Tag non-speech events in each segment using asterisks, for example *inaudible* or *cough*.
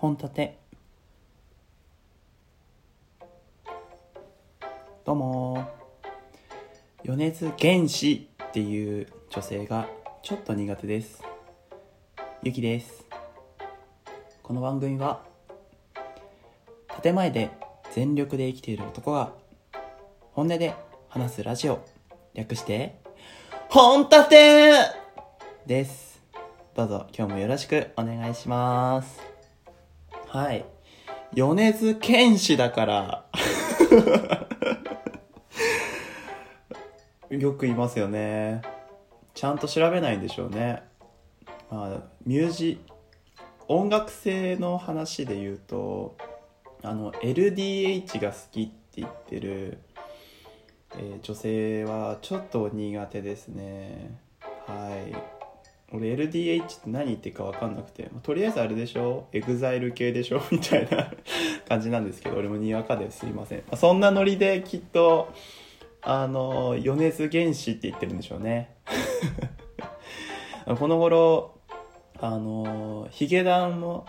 本立て。どうも。米津玄師っていう女性がちょっと苦手です。ゆきです。この番組は建前で全力で生きている男が本音で話すラジオ略して本立てです。どうぞ今日もよろしくお願いします。はい。米津玄師だから。*laughs* よく言いますよね。ちゃんと調べないんでしょうね。まあミュージ音楽性の話で言うとあの LDH が好きって言ってる、えー女性はちょっと苦手ですね。はい。俺 LDH って何言ってるか分かんなくて、まあとりあえずあれでしょ？EXILE 系でしょ？*laughs* みたいな感じなんですけど俺もにわかですいません、まあそんなノリできっとあの米津玄師って言ってるんでしょうね。*laughs* この頃あのヒゲダンも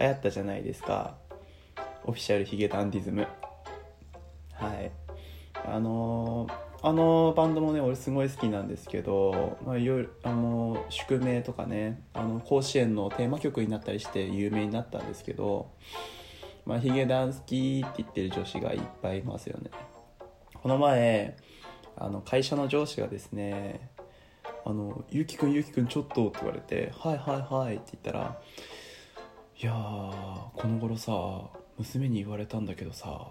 流行ったじゃないですか。オフィシャルヒゲダンディズム。はい。あのあのバンドもね俺すごい好きなんですけど、まあ、いろいろあの宿命とかねあの甲子園のテーマ曲になったりして有名になったんですけど、まあ、ヒゲダン好きって言ってる女子がいっぱいいますよね。この前あの会社の上司がですね「あのゆうきくんゆうきくんちょっと」って言われて「はいはいはい」って言ったら「いやーこの頃さ娘に言われたんだけどさ」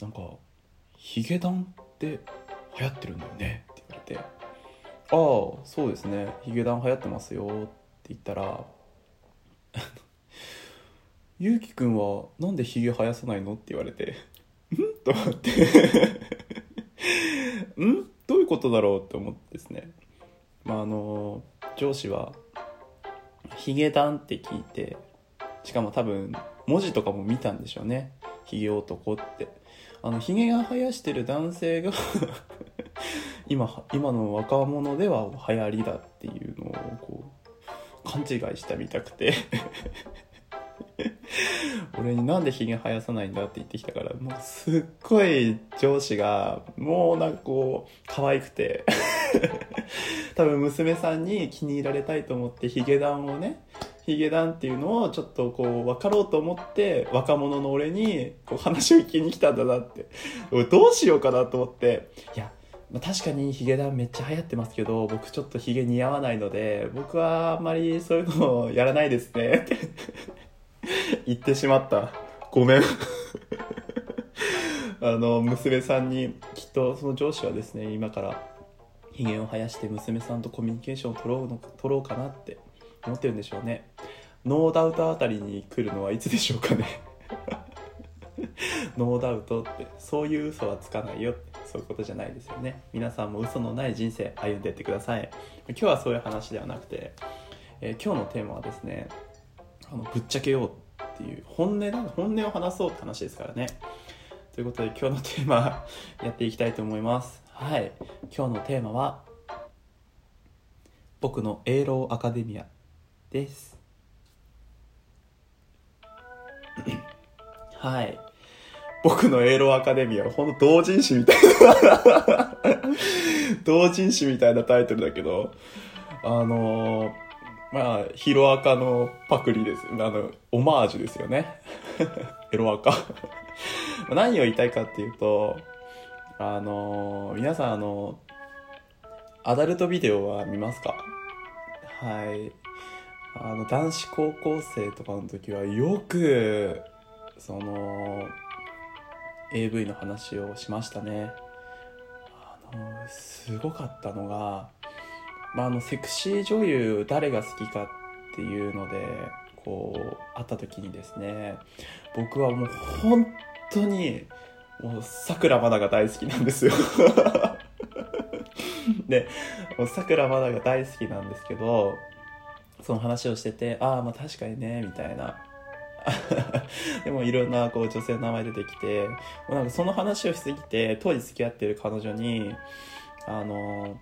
なんか「ヒゲダンって流行ってるんだよね」って言われて「ああそうですね。ヒゲダン流行ってますよ」って言ったら「ゆうきくんはなんでヒゲ生やさないの?」って言われて「ん?」と思って。*laughs* ん？どういうことだろう？って思ってですね。まああの上司は「ヒゲダン」って聞いてしかも多分文字とかも見たんでしょうね。ヒゲ男って。あのヒゲが生やしてる男性が *laughs* 今今の若者では流行りだっていうのをこう勘違いしたみたくて。*laughs* 俺になんでヒゲ生やさないんだって言ってきたからもうすっごい上司がもうなんかこう可愛くて。*laughs* 多分娘さんに気に入られたいと思ってヒゲダンをねヒゲダンっていうのをちょっとこう分かろうと思って若者の俺にこう話を聞きに来たんだなって。俺どうしようかなと思って。いやまあ確かにヒゲダンめっちゃ流行ってますけど僕ちょっとヒゲ似合わないので僕はあんまりそういうのをやらないですね。って *laughs* 言ってしまった。ごめん。*laughs* あの娘さんにきっとその上司はですね今からひげを生やして娘さんとコミュニケーションを取ろうの取ろうかなって思ってるんでしょうね。ノーダウトあたりに来るのはいつでしょうかね。*laughs* ノーダウトってそういう嘘はつかないよってそういうことじゃないですよね。皆さんも嘘のない人生歩んでいってください。今日はそういう話ではなくて、えー今日のテーマはですねあのぶっちゃけようっていう本音だ本音を話そうって話ですからね。ということで今日のテーマやっていきたいと思います。はい。今日のテーマは僕のエーローアカデミアです。はい僕のエーロアカデミアはほんと同人誌みたいな同人誌みたいなタイトルだけどあのーまあ、ヒロアカのパクリです。あの、オマージュですよね。*laughs* エロアカ。*laughs* 何を言いたいかっていうと、あのー皆さん、あの、アダルトビデオは見ますか？はい。あの、男子高校生とかの時はよく、その、AV の話をしましたね。あの、すごかったのが、まあ、あのセクシー女優誰が好きかっていうのでこう会った時にですね僕はもう本当にもうさくらまなが大好きなんですよ *laughs* でさくらまなが大好きなんですけどその話をしててああまあ確かにねみたいな *laughs* でもいろんなこう女性の名前出てきてなんかその話をしすぎて当時付き合ってる彼女にあの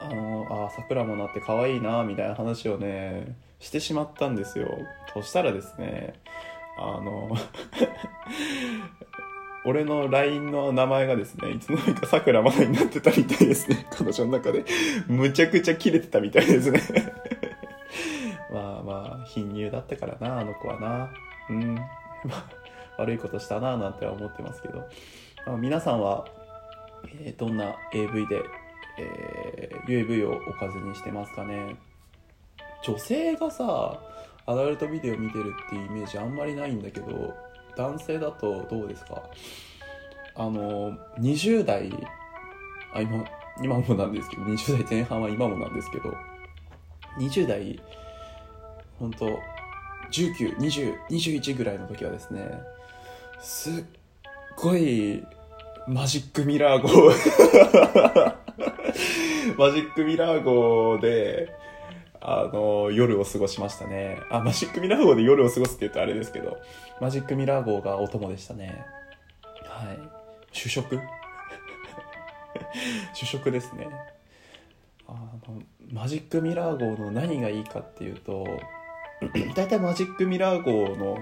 あのあ桜もなって可愛いなみたいな話をねしてしまったんですよ。そしたらですねあの *laughs* 俺の LINE の名前がですねいつの間にかさくらまなになってたみたいですね。彼女の中で。むちゃくちゃキレてたみたいですね。まあまあ貧乳だったからなあの子はな。うん。*laughs* 悪いことしたななんては思ってますけど、まあ、皆さんは、えーどんな AV で、えー UAV をおかずにしてますかね。女性がさアダルトビデオ見てるっていうイメージあんまりないんだけど男性だとどうですか？あの20代あ今今もなんですけど20代前半は今もなんですけど20代本当192021ぐらいの時はですねすっごいマジックミラー号。*laughs* マジックミラー号であの夜を過ごしましたね。あマジックミラー号で夜を過ごすって言うとあれですけどマジックミラー号がお供でしたね。はい。主食？*laughs* 主食ですね。あのマジックミラー号の何がいいかっていうと *clears throat* 大体マジックミラー号の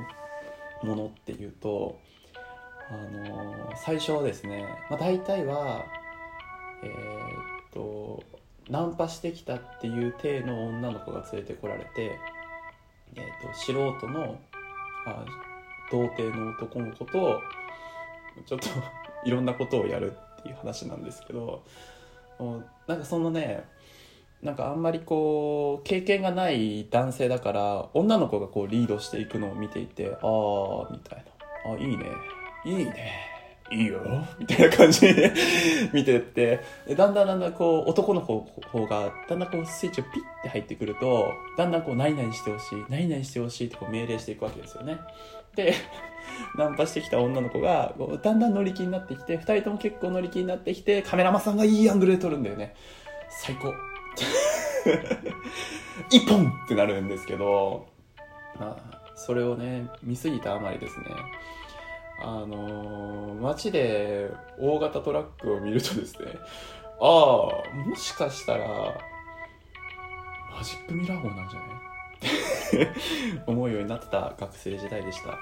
ものっていうとあの最初はですね、まあ、大体はえーっとナンパしてきたっていう体の女の子が連れてこられて、えーっと素人のあ童貞の男の子とちょっと *laughs* いろんなことをやるっていう話なんですけどもうなんかそのねなんかあんまりこう経験がない男性だから女の子がこうリードしていくのを見ていてああみたいな。あいいね。いいね。いいよ。*laughs* みたいな感じで *laughs* 見てって。だんだんだんだんこう男の子方がだんだんこうスイッチをピッて入ってくるとだんだんこう何々してほしい何々してほしいってこう命令していくわけですよね。で *laughs* ナンパしてきた女の子がこうだんだん乗り気になってきて2人とも結構乗り気になってきてカメラマンさんがいいアングルで撮るんだよね。最高。*laughs* 一本ってなるんですけど、まあ、それをね見すぎたあまりですね。あのー街で大型トラックを見るとですねああもしかしたらマジックミラー号なんじゃない？っ *laughs* て思うようになってた学生時代でした。は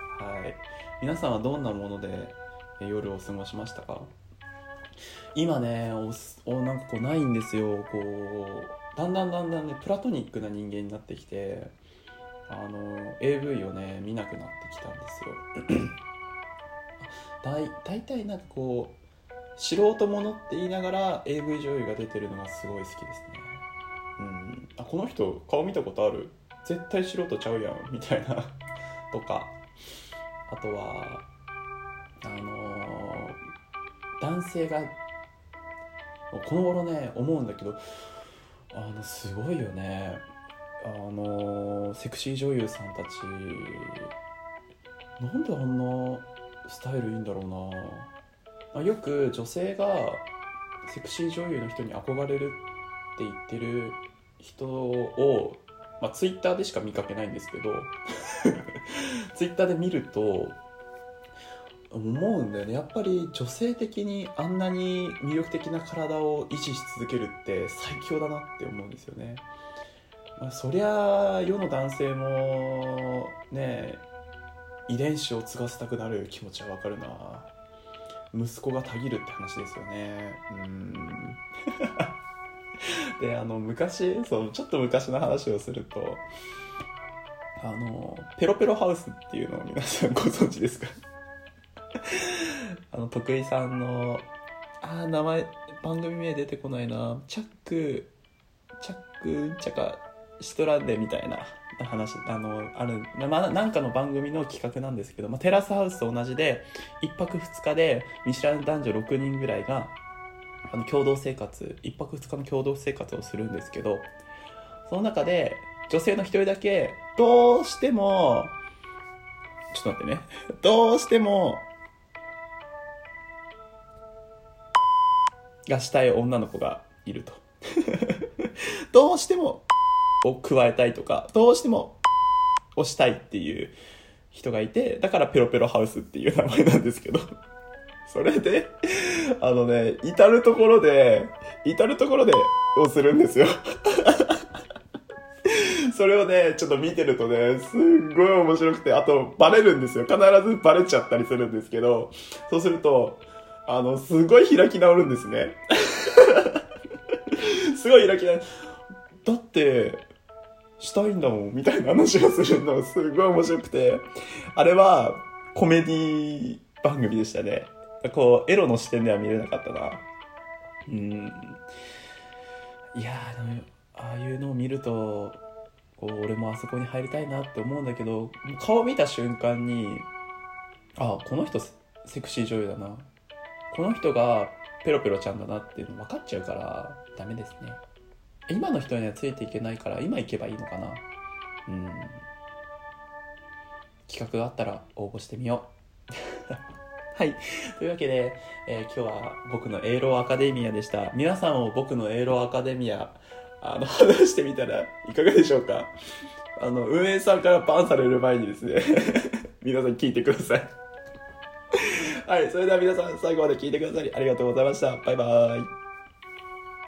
い。皆さんはどんなもので夜を過ごしましたか？今ねおおなんかこうないんですよ。こうだんだんだんだんねプラトニックな人間になってきてあの AV をね見なくなってきたんですよ。*clears throat* だい大体なんかこう素人ものって言いながら AV 女優が出てるのがすごい好きですね。うん。あこの人顔見たことある？絶対素人ちゃうやんみたいな。*laughs* とか。あとはあのー男性がこの頃ね思うんだけどあのすごいよね。あのセクシー女優さんたちなんであんなスタイルいいんだろうな。あよく女性がセクシー女優の人に憧れるって言ってる人を、まあ、ツイッターでしか見かけないんですけど *laughs* ツイッターで見ると思うんだよね。やっぱり女性的にあんなに魅力的な体を維持し続けるって最強だなって思うんですよね、まあ、そりゃ世の男性もね遺伝子を継がせたくなる気持ちはわかるな。息子がたぎるって話ですよね。うん。*laughs* であの昔そうちょっと昔の話をするとあのペロペロハウスっていうのを皆さんご存知ですか？あの徳井さんのあ名前番組名出てこないな。チャックチャックチャカシトランデみたいな話あのある、まあ、なんかの番組の企画なんですけど、まあ、テラスハウスと同じで1泊2日で見知らぬ男女6人ぐらいがあの共同生活1泊2日の共同生活をするんですけどその中で女性の1人だけどうしてもちょっと待ってね。どうしてもがしたい女の子がいると *laughs* どうしてもを加えたいとかどうしてもをしたいっていう人がいてだからペロペロハウスっていう名前なんですけど *laughs* それであのね、至るところで、至るところで、をするんですよ。*laughs* それをね、ちょっと見てるとね、すっごい面白くて、あと、バレるんですよ。必ずバレちゃったりするんですけど、そうすると、あの、すごい開き直るんですね。*laughs* すごい開き直る。だって、したいんだもん、みたいな話をするの、すごい面白くて、あれは、コメディ番組でしたね。こう、エロの視点では見れなかったな。うん。いやー、でも、ああいうのを見ると、こう俺もあそこに入りたいなって思うんだけど、顔見た瞬間に、あ、この人セセクシー女優だな。この人がペロペロちゃんだなっていうの分かっちゃうから、ダメですね。今の人にはついていけないから、今行けばいいのかな。うん。企画があったら応募してみよう。*laughs* はい。というわけで、えー今日は僕のエーローアカデミアでした。皆さんも僕のエーロアカデミア、あの、話してみたらいかがでしょうかあの、運営さんからバンされる前にですね、*laughs* 皆さん聞いてください。はい。それでは皆さん最後まで聞いてくださりありがとうございました。バイバーイ。